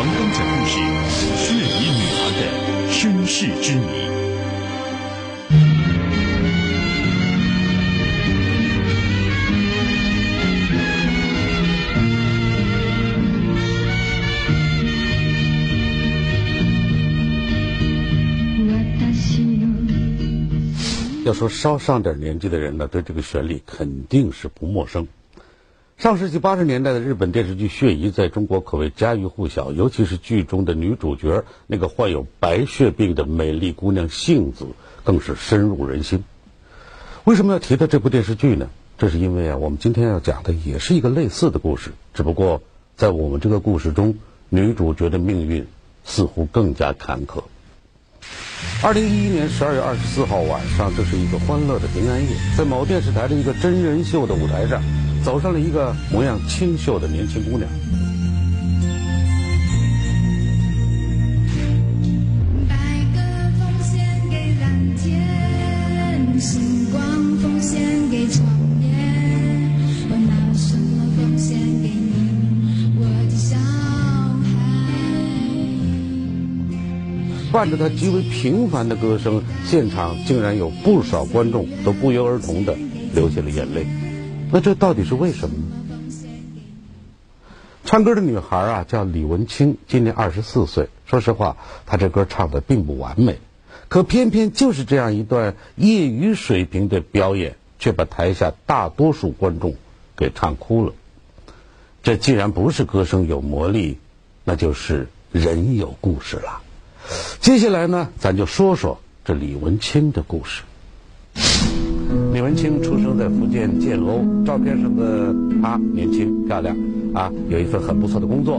王刚讲故事：血衣女孩的身世之谜。要说稍上点年纪的人呢，对这个旋律肯定是不陌生。上世纪八十年代的日本电视剧《血疑》在中国可谓家喻户晓，尤其是剧中的女主角那个患有白血病的美丽姑娘杏子，更是深入人心。为什么要提到这部电视剧呢？这是因为啊，我们今天要讲的也是一个类似的故事，只不过在我们这个故事中，女主角的命运似乎更加坎坷。二零一一年十二月二十四号晚上，这是一个欢乐的平安夜，在某电视台的一个真人秀的舞台上，走上了一个模样清秀的年轻姑娘。伴着她极为平凡的歌声，现场竟然有不少观众都不约而同的流下了眼泪。那这到底是为什么呢？唱歌的女孩啊，叫李文清，今年二十四岁。说实话，她这歌唱的并不完美，可偏偏就是这样一段业余水平的表演，却把台下大多数观众给唱哭了。这既然不是歌声有魔力，那就是人有故事了。接下来呢，咱就说说这李文清的故事。李文清出生在福建建瓯，照片上的她年轻漂亮，啊，有一份很不错的工作，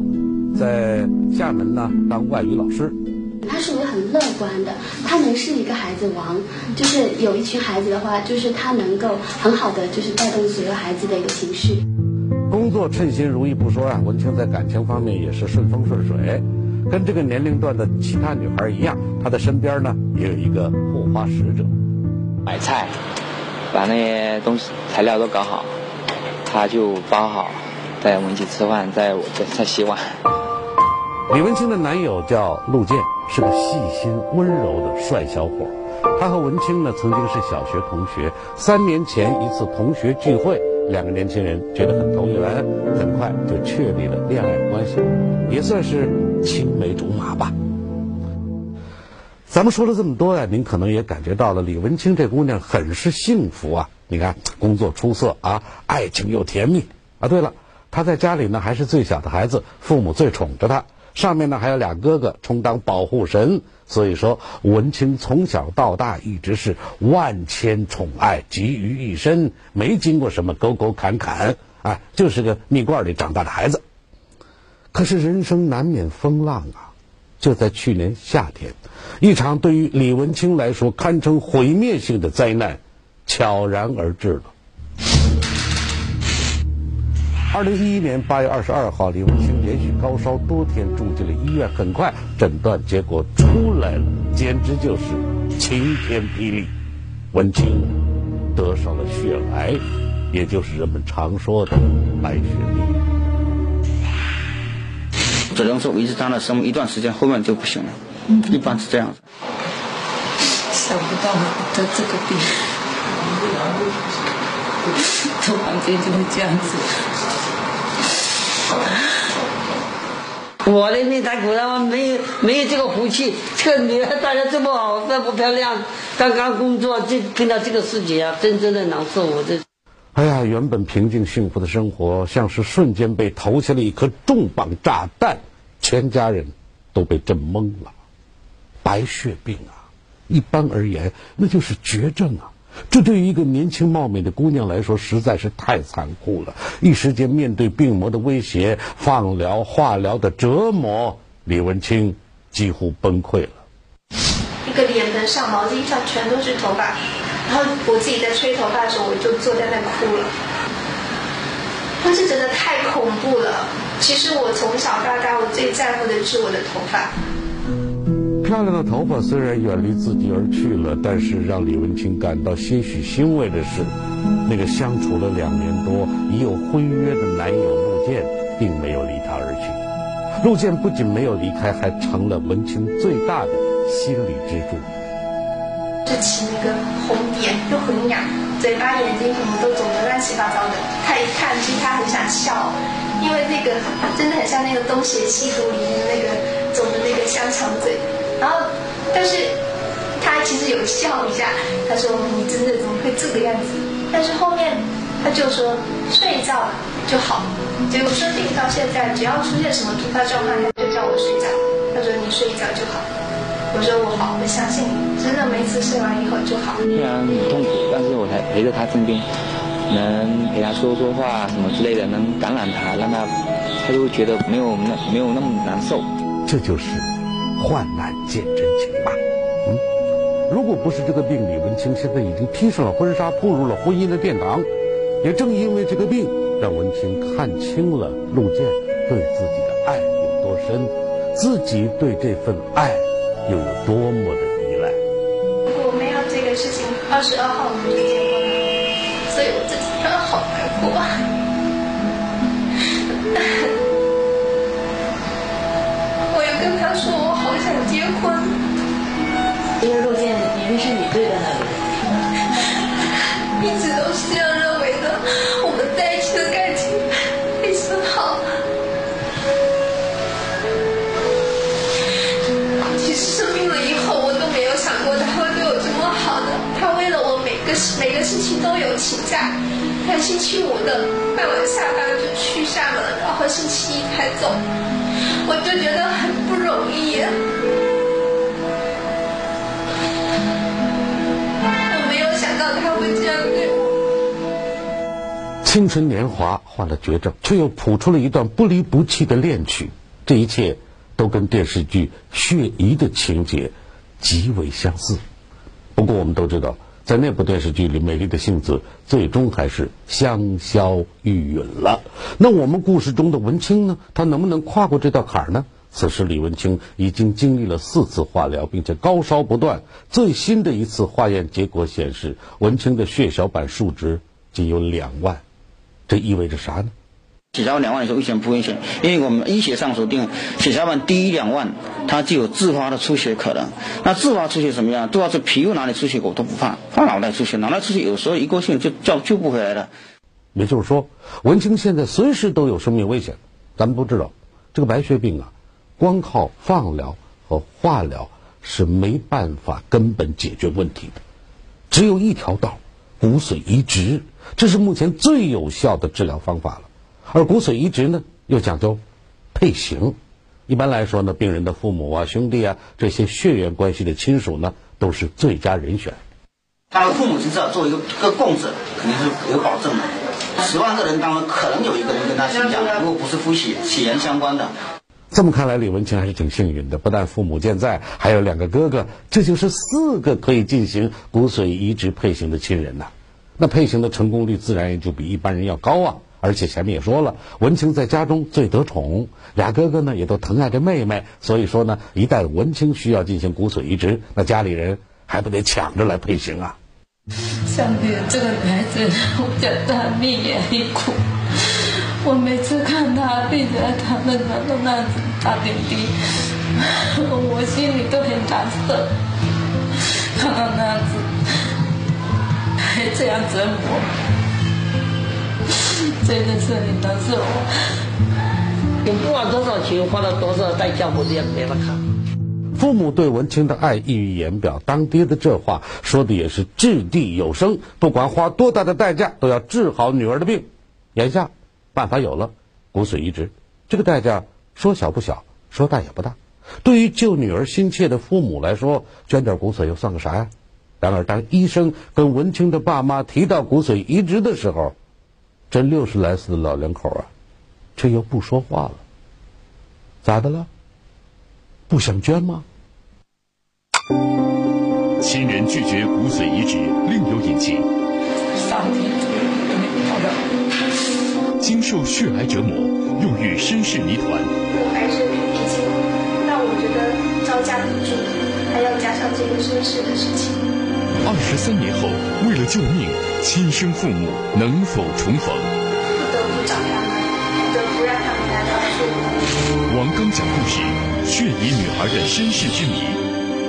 在厦门呢当外语老师。他是个很乐观的，他能是一个孩子王，就是有一群孩子的话，就是他能够很好的就是带动所有孩子的一个情绪。工作称心如意不说啊，文清在感情方面也是顺风顺水，跟这个年龄段的其他女孩一样，她的身边呢也有一个护花使者。买菜，把那些东西材料都搞好，他就包好，带我们一起吃饭，在我在在洗碗。李文清的男友叫陆健，是个细心温柔的帅小伙。他和文清呢曾经是小学同学，三年前一次同学聚会，两个年轻人觉得很投缘，很快就确立了恋爱关系，也算是青梅竹马吧。咱们说了这么多呀，您可能也感觉到了，李文清这姑娘很是幸福啊！你看，工作出色啊，爱情又甜蜜啊。对了，她在家里呢还是最小的孩子，父母最宠着她。上面呢还有俩哥哥充当保护神，所以说文清从小到大一直是万千宠爱集于一身，没经过什么沟沟坎坎，哎，就是个蜜罐里长大的孩子。可是人生难免风浪啊！就在去年夏天，一场对于李文清来说堪称毁灭性的灾难悄然而至了。二零一一年八月二十二号，李文清连续高烧多天，住进了医院。很快，诊断结果出来了，简直就是晴天霹雳！文清得上了血癌，也就是人们常说的白血病。只能说维持他的生命一段时间，后面就不行了。嗯，一般是这样子。想不到我得这个病，突然间就会这样子。我的命太苦了，没有没有这个福气。这个女儿大家这么好，这么漂亮，刚刚工作就碰到这个事情啊，真正的难受。我这，哎呀，原本平静幸福的生活，像是瞬间被投下了一颗重磅炸弹，全家人都被震懵了。白血病啊，一般而言那就是绝症啊。这对于一个年轻貌美的姑娘来说，实在是太残酷了。一时间面对病魔的威胁、放疗、化疗的折磨，李文清几乎崩溃了。一个脸盆上毛巾上全都是头发，然后我自己在吹头发的时候，我就坐在那哭了。当时真的太恐怖了。其实我从小到大，我最在乎的是我的头发。漂亮的头发虽然远离自己而去了，但是让李文清感到些许欣慰的是，那个相处了两年多、已有婚约的男友陆健，并没有离她而去。陆健不仅没有离开，还成了文清最大的心理支柱。就起那个红点，就很痒，嘴巴、眼睛什么都肿得乱七八糟的。他一看，其实他很想笑，因为那个真的很像那个《东邪西毒》里面的那个肿的那个香肠嘴。然后，但是他其实有笑一下，他说：“你真的怎么会这个样子？”但是后面他就说：“睡一觉就好。”结果说定到现在，只要出现什么突发状况，他就叫我睡觉。他说：“你睡一觉就好。”我说：“我好，我相信你，真的每次睡完以后就好。”虽然很痛苦，但是我才陪着他身边，能陪他说说话什么之类的，能感染他，让他他就会觉得没有那没有那么难受。这就是患难见真情吧。嗯，如果不是这个病，李文清现在已经披上了婚纱，步入了婚姻的殿堂。也正因为这个病，让文清看清了陆健对自己的爱有多深，自己对这份爱又有多么的依赖。如果没有这个事情，二十二号我们就结婚了，所以我自己真的好难过。我又跟他说，我好想结婚。因为陆建明明是你对的那个人。一直都是这样星期都有请假，他星期五的傍晚下班就去厦门，然后星期一才走，我就觉得很不容易。我没有想到他会这样对我。青春年华患了绝症，却又谱出了一段不离不弃的恋曲。这一切都跟电视剧《血疑》的情节极为相似。不过我们都知道，在那部电视剧里，美丽的杏子最终还是香消玉殒了。那我们故事中的文清呢？他能不能跨过这道坎儿呢？此时，李文清已经经历了四次化疗，并且高烧不断。最新的一次化验结果显示，文清的血小板数值仅有两万，这意味着啥呢？血小板两万的时候危险不危险？因为我们医学上所定，血小板低于两万，它就有自发的出血可能。那自发出血什么样？主要是皮肤哪里出血我都不怕，怕脑袋出血，脑袋出血有时候一过性就叫救不回来了。也就是说，文清现在随时都有生命危险。咱们都知道，这个白血病啊，光靠放疗和化疗是没办法根本解决问题的，只有一条道，骨髓移植，这是目前最有效的治疗方法了。而骨髓移植呢，又讲究配型。一般来说呢，病人的父母啊、兄弟啊这些血缘关系的亲属呢，都是最佳人选。他的父母亲至少作为一个个供者，肯定是有保证的。十万个人当中，可能有一个人跟他姓蒋，如果不是夫妻血缘相关的。这么看来，李文清还是挺幸运的，不但父母健在，还有两个哥哥，这就是四个可以进行骨髓移植配型的亲人呐。那配型的成功率自然也就比一般人要高啊。而且前面也说了，文清在家中最得宠，俩哥哥呢也都疼爱着妹妹，所以说呢，一旦文清需要进行骨髓移植，那家里人还不得抢着来配型啊？上帝，这个孩子我叫他命也很苦，我每次看他病着他那个都那样子打点滴，我心里都很难受，看到那样子还这样折磨。真的是很难受。你不管多少钱，花了多少代价，我也没法看。父母对文清的爱溢于言表，当爹的这话说的也是掷地有声，不管花多大的代价，都要治好女儿的病。眼下办法有了，骨髓移植，这个代价说小不小，说大也不大。对于救女儿心切的父母来说，捐点骨髓又算个啥呀？然而，当医生跟文清的爸妈提到骨髓移植的时候，这六十来岁的老两口啊，却又不说话了。咋的了？不想捐吗？亲人拒绝骨髓移植，另有隐情。上天没要的。经受血癌折磨，又遇身世谜团。我还是很年轻，那我觉得找要架不住，还要加上这个身世的事情。二十三年后，为了救命，亲生父母能否重逢？不得不找他们，不得不让他们来告诉我。王刚讲故事《血衣女孩的身世之谜》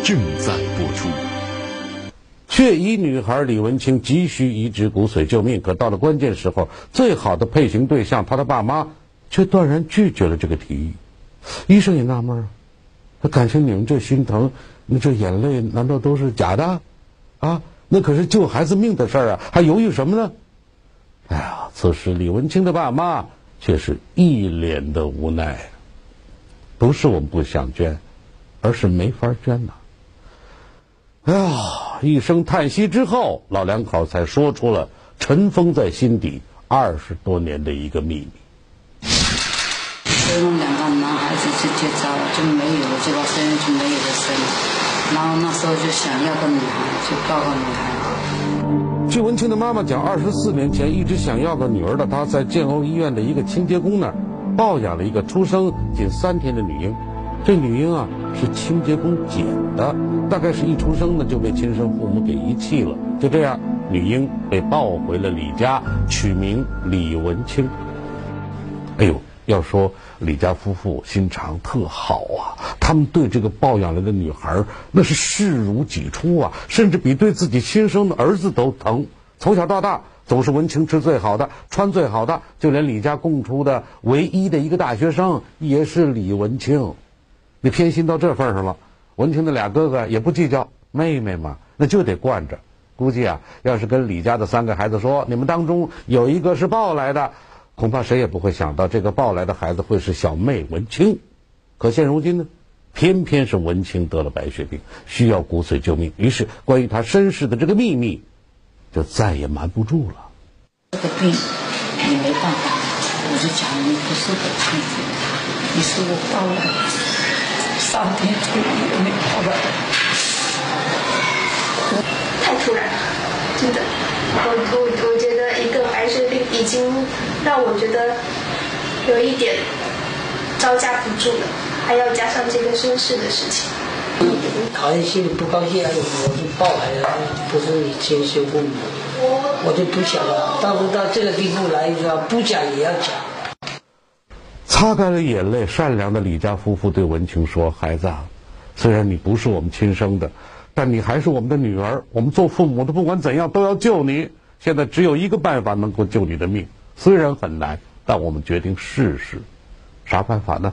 正在播出。血衣女孩李文清急需移植骨髓救命，可到了关键时候，最好的配型对象她的爸妈却断然拒绝了这个提议。医生也纳闷啊，他感情你们这心疼，那这眼泪难道都是假的？啊，那可是救孩子命的事儿啊，还犹豫什么呢？哎呀，此时李文清的爸妈却是一脸的无奈。不是我们不想捐，而是没法捐呐。哎呀，一声叹息之后，老两口才说出了尘封在心底二十多年的一个秘密。生两个男孩子就结扎了，就没有了，这个生就没有了生。然后那时候就想要个女孩，就抱个女孩。据文清的妈妈讲，二十四年前一直想要个女儿的她，在建瓯医院的一个清洁工那儿抱养了一个出生仅三天的女婴。这女婴啊是清洁工捡的，大概是一出生呢就被亲生父母给遗弃了。就这样，女婴被抱回了李家，取名李文清。哎呦，要说李家夫妇心肠特好啊，他们对这个抱养来的女孩那是视如己出啊，甚至比对自己亲生的儿子都疼。从小到大，总是文清吃最好的，穿最好的，就连李家供出的唯一的一个大学生也是李文清。你偏心到这份上了，文清的俩哥哥也不计较，妹妹嘛，那就得惯着。估计啊，要是跟李家的三个孩子说，你们当中有一个是抱来的，恐怕谁也不会想到这个抱来的孩子会是小妹文清。可现如今呢，偏偏是文清得了白血病，需要骨髓救命。于是，关于他身世的这个秘密，就再也瞒不住了。这个病你没办法，我就讲你不是我亲，你是我抱来的。上天注意也没抱来。太突然了，真的。我我我觉得一个白血病已经让我觉得有一点招架不住了，还要加上这个身世的事情。讨厌心里不高兴，我就抱来的，不是你亲生父母，我就不想了。到时到这个地步来，是吧？不讲也要讲。擦干了眼泪，善良的李家夫妇对文清说：“孩子，啊，虽然你不是我们亲生的，但你还是我们的女儿。我们做父母的，不管怎样都要救你。现在只有一个办法能够救你的命，虽然很难，但我们决定试试。啥办法呢？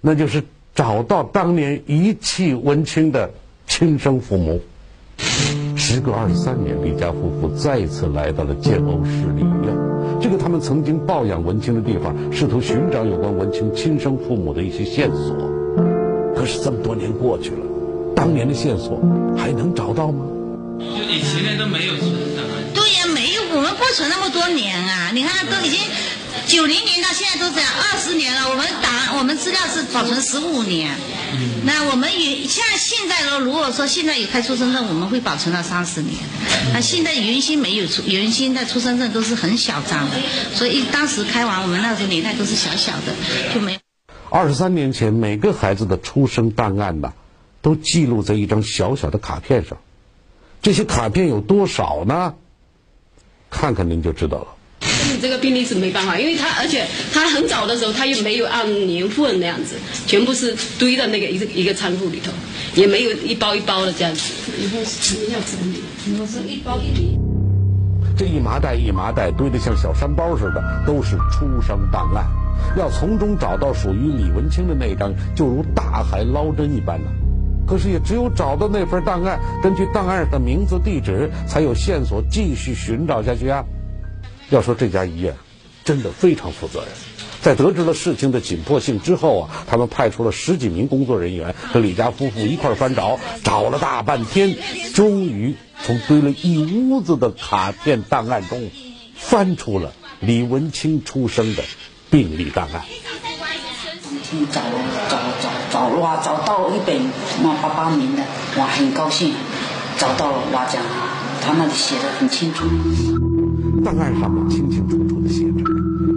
那就是找到当年遗弃文清的亲生父母。时隔二十三年，李家夫妇再次来到了建瓯市立医院。”这个他们曾经抱养文清的地方，试图寻找有关文清亲生父母的一些线索。可是这么多年过去了，当年的线索还能找到吗？就你前面都没有存档？我们不存那么多年啊！你看，都已经九零年到现在都这样二十年了，我们档我们资料是保存十五年。那我们原像现在呢，如果说现在有开出生证，我们会保存到三十年。那现在原先没有出，原先的出生证都是很小张的，所以当时开完，我们那时候年代都是小小的，就没。二十三年前，每个孩子的出生档案呐，都记录在一张小小的卡片上。这些卡片有多少呢？看看您就知道了。你这个病例是没办法，因为他而且他很早的时候他又没有按年份那样子，全部是堆在那个一个一个仓库里头，也没有一包一包的这样子。以后肯定要整理，我是一包一。这一麻袋一麻袋堆得像小山包似的，都是出生档案。要从中找到属于李文清的那张，就如大海捞针一般呢。可是也只有找到那份档案，根据档案的名字地址，才有线索继续寻找下去啊。要说这家医院，真的非常负责任。在得知了事情的紧迫性之后啊，他们派出了十几名工作人员和李家夫妇一块翻找，找了大半天，终于从堆了一屋子的卡片档案中，翻出了李文清出生的病历档案。找哇，找到一本那八八年的，哇，很高兴，找到了哇讲，他那里写的很清楚。档案上面清清楚楚的写着，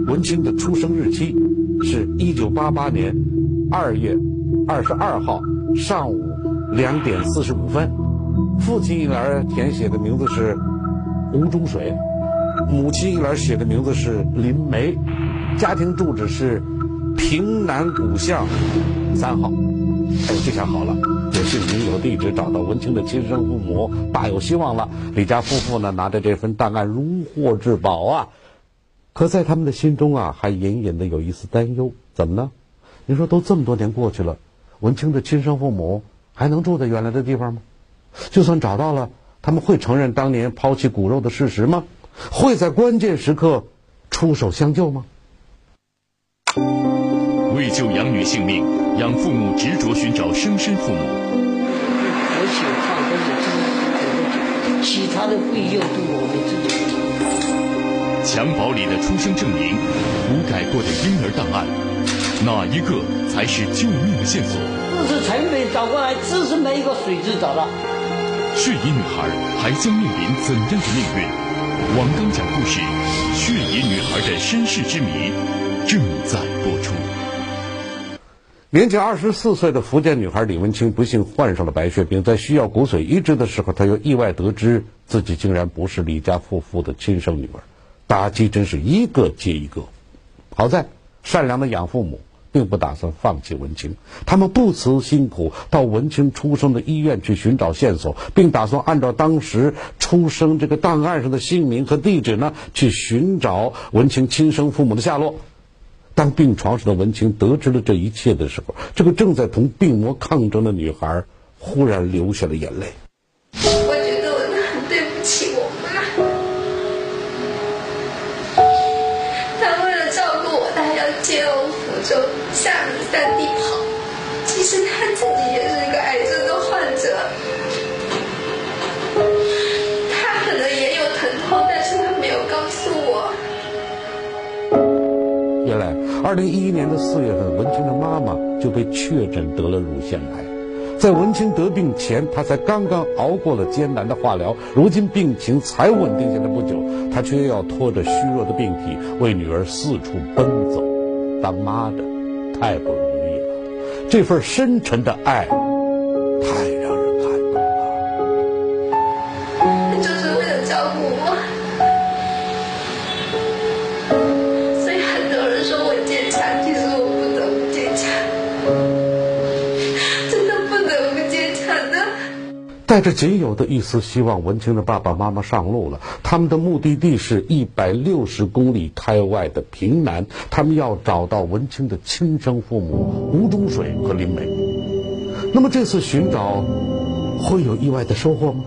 文清的出生日期是一九八八年二月二十二号上午两点四十五分，父亲一栏填写的名字是吴中水，母亲一栏写的名字是林梅，家庭住址是平南古巷三号。哎，这下好了，有姓名有地址，找到文清的亲生父母，大有希望了。李家夫妇呢，拿着这份档案如获至宝啊！可在他们的心中啊，还隐隐的有一丝担忧。怎么呢？你说都这么多年过去了，文清的亲生父母还能住在原来的地方吗？就算找到了，他们会承认当年抛弃骨肉的事实吗？会在关键时刻出手相救吗？为救养女性命，养父母执着寻找生身父母。我喜欢或者是其他的费用都我们自己。襁褓里的出生证明，涂改过的婴儿档案，哪一个才是救命的线索？这是成本找过来，这是没一个水质找到。血衣女孩还将面临怎样的命运？王刚讲故事，《血衣女孩的身世之谜》正在播出。年仅二十四岁的福建女孩李文清不幸患上了白血病，在需要骨髓移植的时候，她又意外得知自己竟然不是李家夫妇的亲生女儿，打击真是一个接一个。好在善良的养父母并不打算放弃文清，他们不辞辛苦到文清出生的医院去寻找线索，并打算按照当时出生这个档案上的姓名和地址呢，去寻找文清亲生父母的下落。当病床上的文清得知了这一切的时候，这个正在同病魔抗争的女孩忽然流下了眼泪。我觉得我很对不起我妈，她为了照顾我，她要接我福州、厦门三地跑。其实她自己也是一个癌症二零一一年的四月份，文清的妈妈就被确诊得了乳腺癌。在文清得病前，她才刚刚熬过了艰难的化疗，如今病情才稳定下来不久，她却要拖着虚弱的病体为女儿四处奔走。当妈的，太不容易了，这份深沉的爱，太带着仅有的一丝希望，文清的爸爸妈妈上路了。他们的目的地是一百六十公里开外的平南，他们要找到文清的亲生父母吴中水和林梅。那么这次寻找会有意外的收获吗？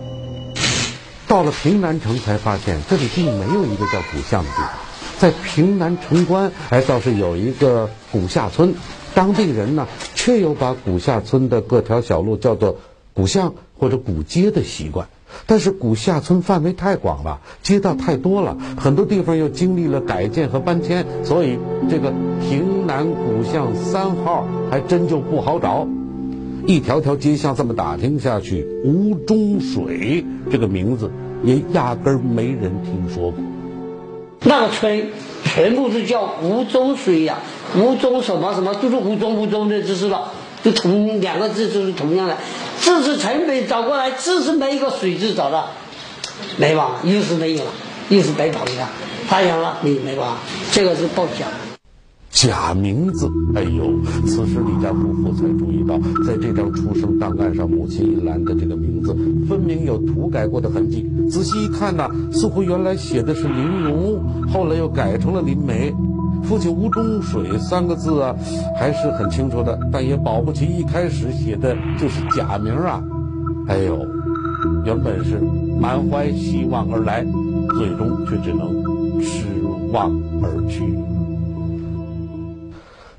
到了平南城才发现，这里并没有一个叫古巷的地方。在平南城关，哎，倒是有一个古下村，当地人呢却有把古下村的各条小路叫做古巷或者古街的习惯。但是古下村范围太广了，街道太多了，很多地方又经历了改建和搬迁，所以这个平南古巷三号还真就不好找。一条条街巷这么打听下去，吴中水这个名字也压根儿没人听说过。那个村全部是叫吴中水呀、吴中什么什么，就是吴中吴中的，就是了，就同两个字就是同样的。这是城北找过来，这是没一个水字找到，没办法，又是没有了，又是白跑一趟，太阳了，你没办法，这个是报假。假名字，哎呦！此时李家夫妇才注意到，在这张出生档案上，母亲一栏的这个名字分明有涂改过的痕迹。仔细一看呢，似乎原来写的是林荣，后来又改成了林梅。父亲吴中水三个字啊，还是很清楚的，但也保不齐一开始写的就是假名啊！哎呦，原本是满怀希望而来，最终却只能失望而去。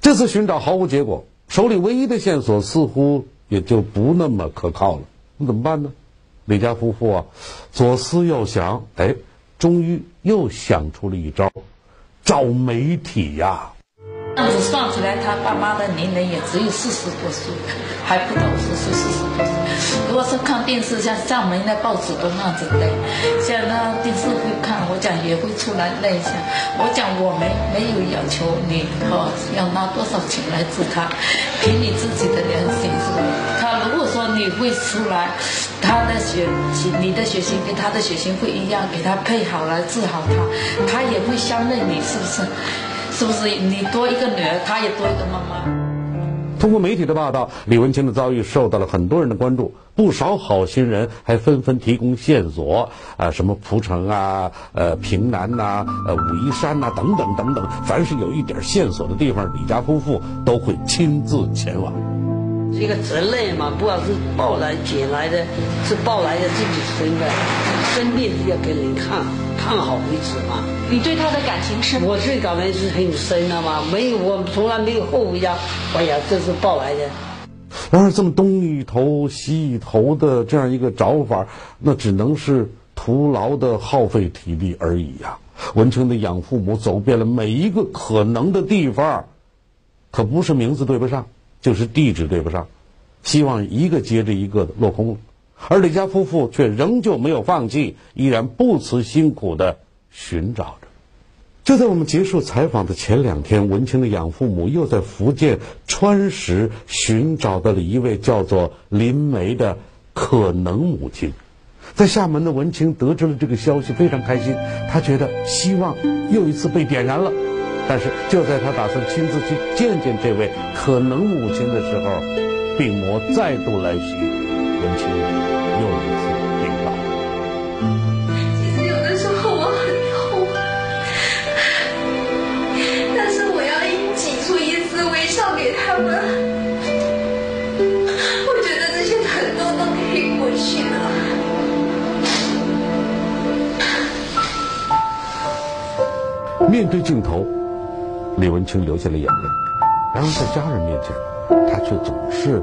这次寻找毫无结果，手里唯一的线索似乎也就不那么可靠了。那怎么办呢？李家夫妇啊，左思右想，哎，终于又想出了一招，找媒体呀。这样子算出来，他爸妈的年龄也只有四十多岁，还不到五十岁，四十多岁。如果是看电视，像上门的报纸都那样子的，像那电视会看，我讲也会出来累一下。我讲我没没有要求你哦，要拿多少钱来治他，凭你自己的良心是吧？他如果说你会出来，他的血型你的血型跟他的血型会一样，给他配好来治好他，他也会相认你，是不是？是不是你多一个女儿，她也多一个妈妈？通过媒体的报道，李文清的遭遇受到了很多人的关注，不少好心人还纷纷提供线索，啊，什么蒲城啊，呃，平南呐、呃，武夷山呐、等等等等，凡是有一点线索的地方，李家夫妇都会亲自前往。这个责任嘛，不管是抱来捡来的，是抱来的自己生的，生病是要给人看，看好为止嘛。你对他的感情是？我对感情是很深的嘛，没有我从来没有后悔呀。哎呀，这是抱来的。然而，这么东一头西一头的这样一个找法，那只能是徒劳的耗费体力而已呀、文清的养父母走遍了每一个可能的地方，可不是名字对不上，就是地址对不上，希望一个接着一个的落空了。而李家夫妇却仍旧没有放弃，依然不辞辛苦的寻找着。就在我们结束采访的前两天，文清的养父母又在福建川石寻找到了一位叫做林梅的可能母亲。在厦门的文清得知了这个消息，非常开心，他觉得希望又一次被点燃了。但是就在他打算亲自去见见这位可能母亲的时候，病魔再度来袭，文清又一次病倒。其实有的时候我很痛，但是我要挤出一丝微笑给他们。我觉得这些疼痛都可以过去的。面对镜头，李文清流下了眼泪。然而在家人面前，他却总是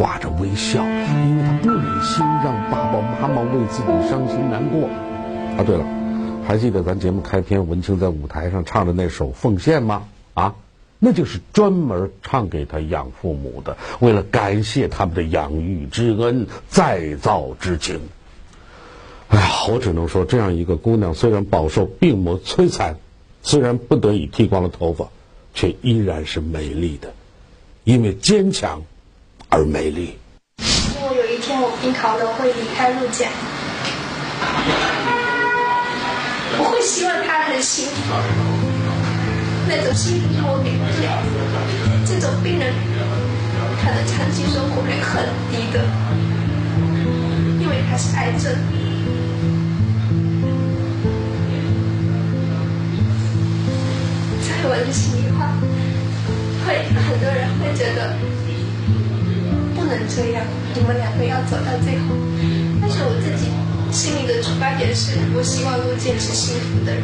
挂着微笑，因为他不忍心让爸爸妈妈为自己伤心难过。啊，对了，还记得咱节目开篇文清在舞台上唱的那首《奉献》吗？啊，那就是专门唱给他养父母的，为了感谢他们的养育之恩、再造之情。哎呀，我只能说，这样一个姑娘虽然饱受病魔摧残，虽然不得已剃光了头发，却依然是美丽的，因为坚强而美丽。如果有一天我病好了，会离开陆家，我会希望他很幸福，那种幸福是我给不了的。这种病人，他的长期生活率很低的，因为他是癌症。在我的心里话，会很多人会觉得能这样，你们两个要走到最后。但是我自己心里的出发点是，我希望陆健是幸福的人，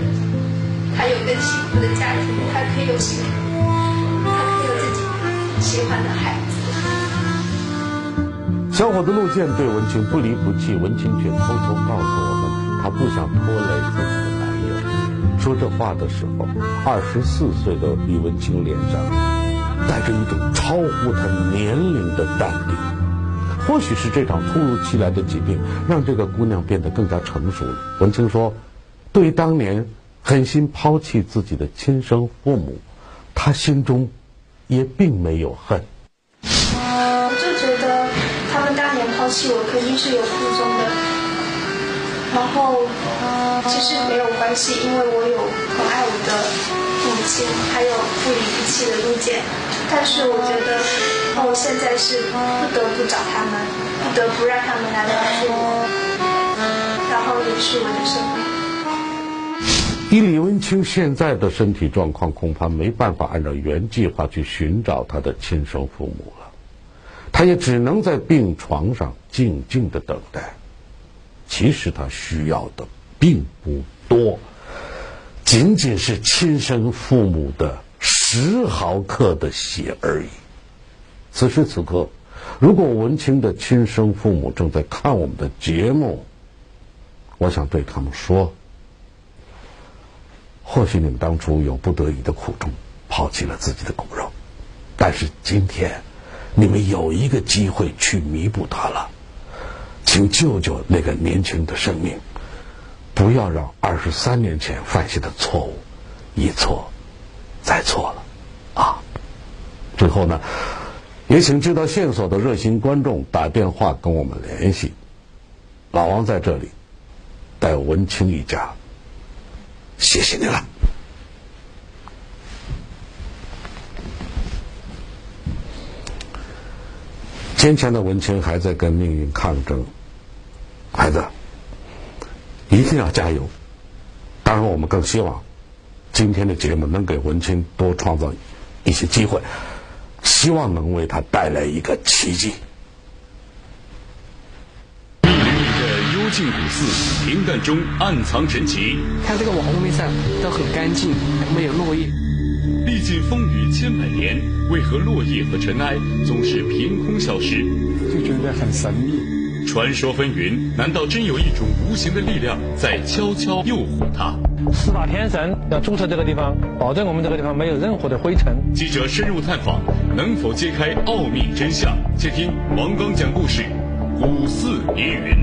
他有更幸福的家庭，他可以有幸福，他可以有自己喜欢的孩子。小伙子陆健对文清不离不弃，文清却偷偷告诉我们，他不想拖累自己的男友。说这话的时候，二十四岁的李文清脸上带着一种超乎他年龄的淡定。或许是这场突如其来的疾病，让这个姑娘变得更加成熟了。文清说，对当年狠心抛弃自己的亲生父母，她心中也并没有恨。我就觉得他们当年抛弃我肯定是有苦衷的，然后其实没有关系，因为我有很爱我的母亲，还有不离不弃的陆姐。但是我觉得我现在是不得不找他们，不得不让他们来帮助我，然后延续我的生命。以李文清现在的身体状况，恐怕没办法按照原计划去寻找他的亲生父母了。他也只能在病床上静静的等待。其实他需要的并不多，仅仅是亲生父母的十毫克的血而已。此时此刻，如果文清的亲生父母正在看我们的节目，我想对他们说。或许你们当初有不得已的苦衷，抛弃了自己的骨肉。但是今天，你们有一个机会去弥补它了，请救救那个年轻的生命，不要让二十三年前犯下的错误一错再错了，啊！最后呢，也请知道线索的热心观众打电话跟我们联系。老王在这里，带文清一家，谢谢你了。坚强的文清还在跟命运抗争，孩子，一定要加油！当然，我们更希望今天的节目能给文清多创造一些机会，希望能为他带来一个奇迹。密林里的幽静古寺，平淡中暗藏神奇。看这个瓦屋上都很干净，没有落叶。历尽风雨千百年，为何落叶和尘埃总是凭空消失？就觉得很神秘。传说纷纭，难道真有一种无形的力量在悄悄诱惑他？四大天神要注册这个地方，保证我们这个地方没有任何的灰尘。记者深入探访，能否揭开奥秘真相？且听王刚讲故事，《古寺疑云》。